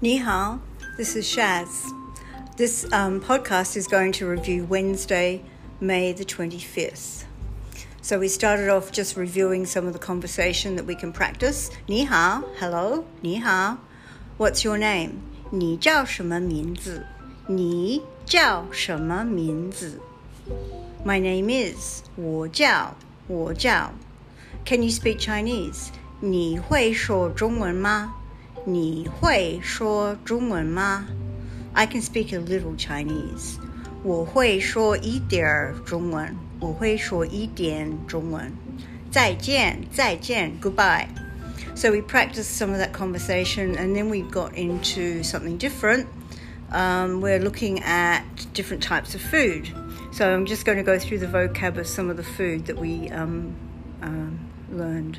Ni hao, this is Shaz. This um, podcast is going to review Wednesday, May the 25th. So we started off just reviewing some of the conversation that we can practice. Ni hao, hello, ni hao. What's your name? 你叫什么名字?你叫什么名字? My name is 我叫我叫 Can you speak Chinese? 你会说中文吗? 你会说中文吗? I can speak a little Chinese. 我会说一点中文。我会说一点中文。再见，再见，goodbye. So we practiced some of that conversation and then we got into something different. Um, we're looking at different types of food. So I'm just going to go through the vocab of some of the food that we um, um, learned.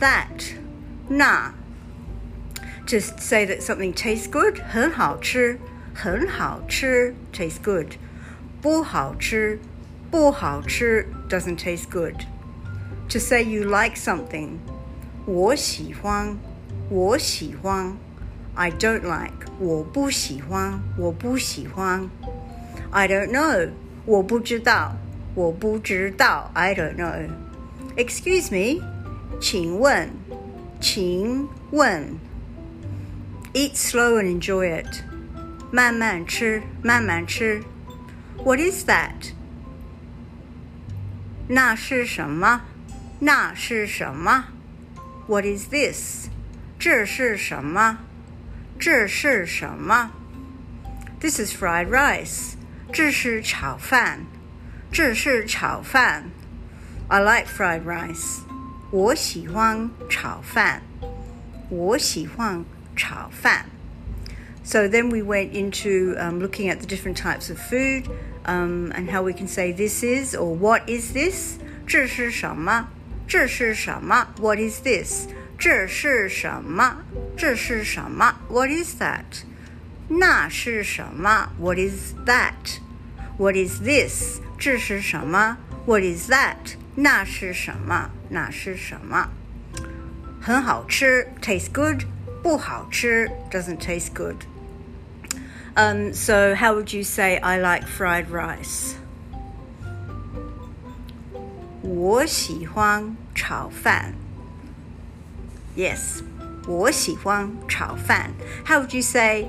That, 那 To say that something tastes good, 很好吃,很好吃 tastes good. 不好吃,不好吃 doesn't taste good. To say you like something, 我喜欢,我喜欢 I don't like, 我不喜欢,我不喜欢 I don't know, 我不知道,我不知道 I don't know. Excuse me, 请问,请问 Eat slow and enjoy it. 慢慢吃,慢慢吃 What is that? 那是什么?那是什么 What is this? 这是什么?这是什么 This is fried rice. 这是炒饭。这是炒饭。I like fried rice. 我喜欢炒饭。我喜欢炒饭。So then we went into um, looking at the different types of food um, and how we can say this is or what is this? 这是什么?这是什么? What is this? 这是什么?这是什么? What is that? 那是什么? What is that? What is this? 这是什么? What is that? 那是什么?那是什么?很好吃 tastes good 不好吃 doesn't taste good. Um, so how would you say I like fried rice? 我喜欢炒饭 Yes, 我喜欢炒饭 How would you say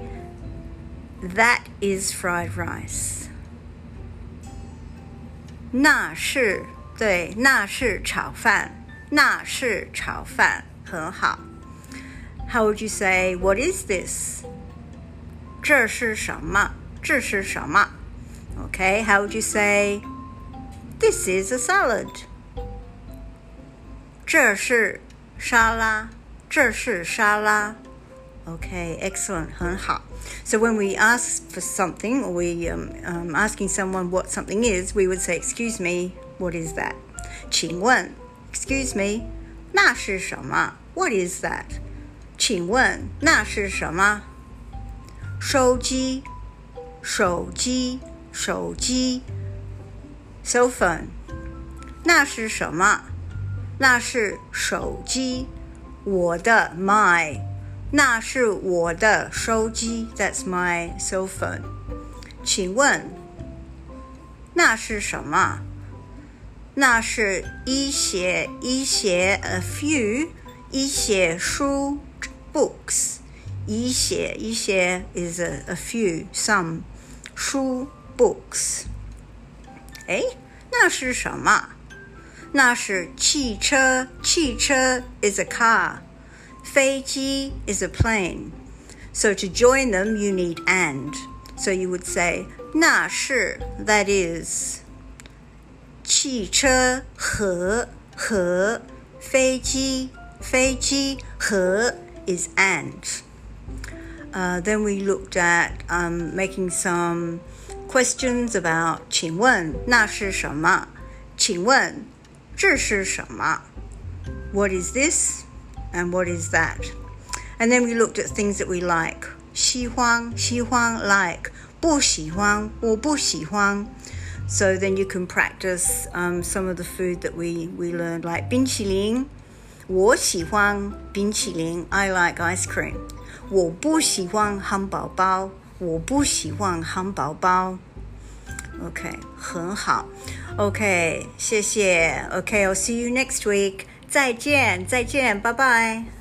that is fried rice? 那是 对，那是炒饭，那是炒饭，很好。How would you say what is this? 这是什么？这是什么？Okay, how would you say this is a salad? 这是沙拉，这是沙拉。 Okay, excellent, 很好。So when we ask for something, or we um, um, asking someone what something is, we would say, "Excuse me, what is that?" 请问，Excuse me, 那是什么？What is that? 请问那是什么？手机，手机，手机，cell phone。那是什么？那是手机。我的，my。 那是我的手机，That's my cell phone。请问，那是什么？那是一些一些，a few，一些书，books。一些一些 is a a few some 书 books。哎，那是什么？那是汽车，汽车 is a car。飞机 is a plane. So to join them, you need and. So you would say 那是 that is 汽车和和飞机飞机和 is and. Uh, then we looked at um, making some questions about 请问那是什么?请问这是什么? What is this? And what is that? And then we looked at things that we like. 喜欢,喜欢 like. 不喜欢,我不喜欢. So then you can practice um, some of the food that we, we learned, like 冰淇淋.我喜欢冰淇淋. I like ice cream. 我不喜欢汉堡包。我不喜欢汉堡包。OK，很好。OK，谢谢。OK，I'll see you next week。 再见，再见，拜拜。